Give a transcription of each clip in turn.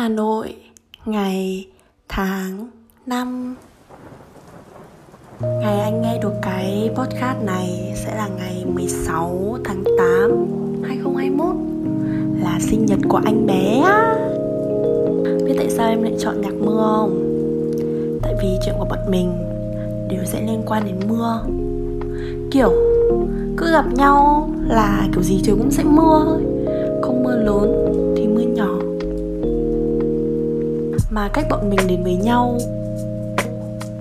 Hà Nội, Ngày, Tháng, Năm. Ngày anh nghe được cái podcast này sẽ là ngày 16 tháng 8 2021 Là sinh nhật của anh bé Biết tại sao em lại chọn nhạc mưa không? Tại vì chuyện của bọn mình đều sẽ liên quan đến mưa. Kiểu, cứ gặp nhau là kiểu gì trời cũng sẽ mưa thôi, Không mưa lớn. Mà cách bọn mình đến với nhau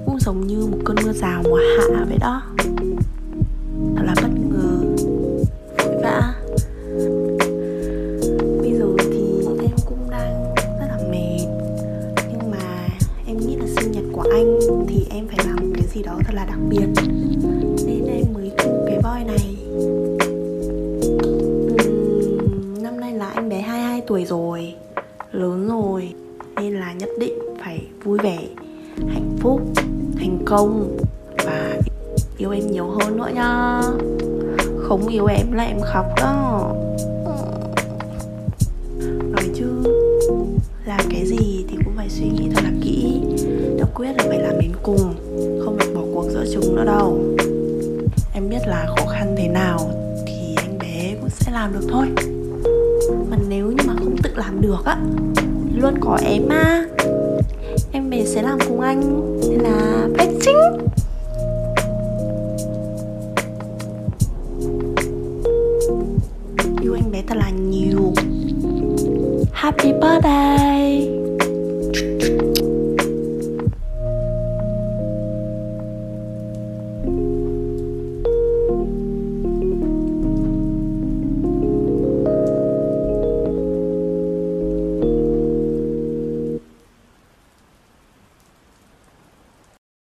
cũng giống như một cơn mưa rào mùa hạ vậy đó. Thật là bất ngờ. Vội vã bây giờ thì em cũng đang rất là mệt. Nhưng mà em nghĩ là sinh nhật của anh thì em phải làm một cái gì đó thật là đặc biệt. Nên em mới thu cái voi này. Uhm, năm nay là anh bé 22 tuổi rồi lớn rồi nên là nhất định phải vui vẻ, hạnh phúc, thành công và yêu em nhiều hơn nữa nha không yêu em là em khóc đó. Nói chứ làm cái gì thì cũng phải suy nghĩ thật là kỹ đã quyết là phải làm đến cùng, không được bỏ cuộc giữa chừng nữa đâu. Em biết là khó khăn thế nào thì anh bé cũng sẽ làm được thôi. Mà nếu như mà không tự làm được á luôn có em mà em về sẽ làm cùng anh, nên là bách chính. Yêu anh bé thật là nhiều. Happy birthday.